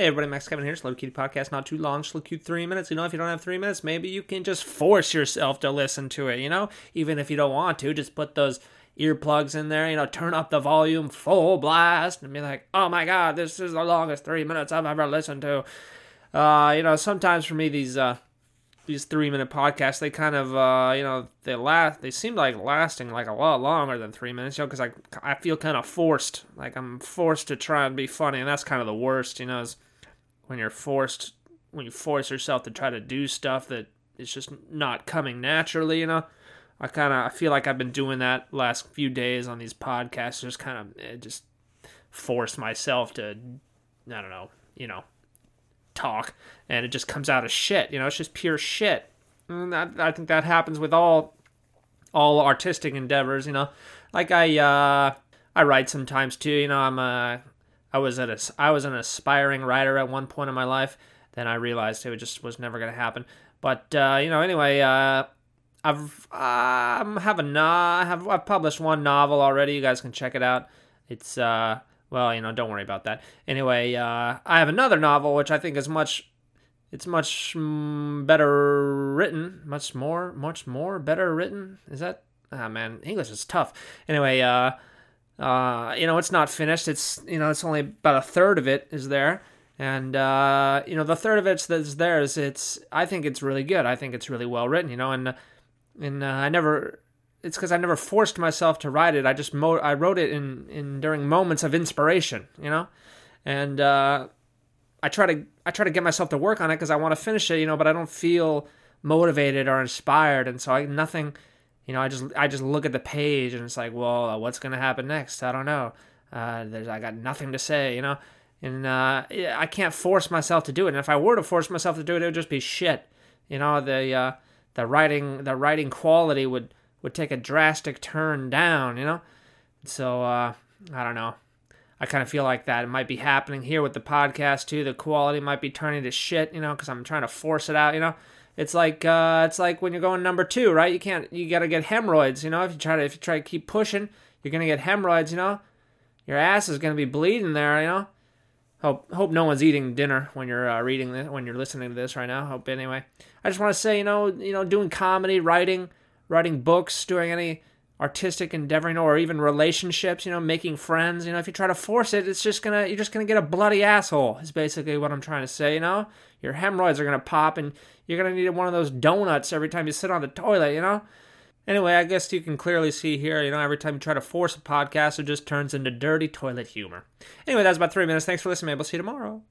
Hey everybody, Max Kevin here. Slow Cute Podcast, not too long, slow cute three minutes. You know, if you don't have three minutes, maybe you can just force yourself to listen to it, you know? Even if you don't want to, just put those earplugs in there, you know, turn up the volume full blast and be like, oh my god, this is the longest three minutes I've ever listened to. Uh, you know, sometimes for me these uh these three minute podcasts, they kind of uh, you know, they last they seem like lasting like a lot longer than three minutes, you know, because I I feel kind of forced. Like I'm forced to try and be funny, and that's kind of the worst, you know, is when you're forced when you force yourself to try to do stuff that is just not coming naturally you know? I kind of i feel like i've been doing that last few days on these podcasts just kind of eh, just force myself to i don't know you know talk and it just comes out of shit you know? It's just pure shit. And that, i think that happens with all all artistic endeavors you know? Like i uh i write sometimes too you know? I'm a I was at a, I was an aspiring writer at one point in my life. Then I realized it just was never going to happen. But uh, you know, anyway, uh, I've um, have a no- I have I've published one novel already. You guys can check it out. It's uh, well, you know, don't worry about that. Anyway, uh, I have another novel which I think is much it's much mm, better written, much more, much more better written. Is that? Ah, man, English is tough. Anyway, uh, uh, you know, it's not finished. It's you know, it's only about a third of it is there, and uh, you know, the third of it that's there is it's. I think it's really good. I think it's really well written. You know, and and uh, I never. It's because I never forced myself to write it. I just mo- I wrote it in in during moments of inspiration. You know, and uh, I try to I try to get myself to work on it because I want to finish it. You know, but I don't feel motivated or inspired, and so I nothing you know, I just I just look at the page and it's like, well, uh, what's gonna happen next? I don't know. Uh, there's I got nothing to say, you know, and uh, I can't force myself to do it. And if I were to force myself to do it, it would just be shit. You know, the uh, the writing the writing quality would would take a drastic turn down. You know, so uh, I don't know. I kind of feel like that it might be happening here with the podcast too. The quality might be turning to shit, you know, because I'm trying to force it out, you know. It's like uh, it's like when you're going number two, right? You can't. You gotta get hemorrhoids. You know, if you try to if you try to keep pushing, you're gonna get hemorrhoids. You know, your ass is gonna be bleeding there. You know. Hope hope no one's eating dinner when you're uh, reading this when you're listening to this right now. Hope anyway. I just want to say, you know, you know, doing comedy, writing, writing books, doing any artistic endeavor, you know, or even relationships, you know, making friends, you know, if you try to force it, it's just gonna you're just gonna get a bloody asshole. Is basically what I'm trying to say, you know. Your hemorrhoids are gonna pop, and you're gonna need one of those donuts every time you sit on the toilet, you know. Anyway, I guess you can clearly see here, you know, every time you try to force a podcast, it just turns into dirty toilet humor. Anyway, that's about three minutes. Thanks for listening. Maybe I'll see you tomorrow.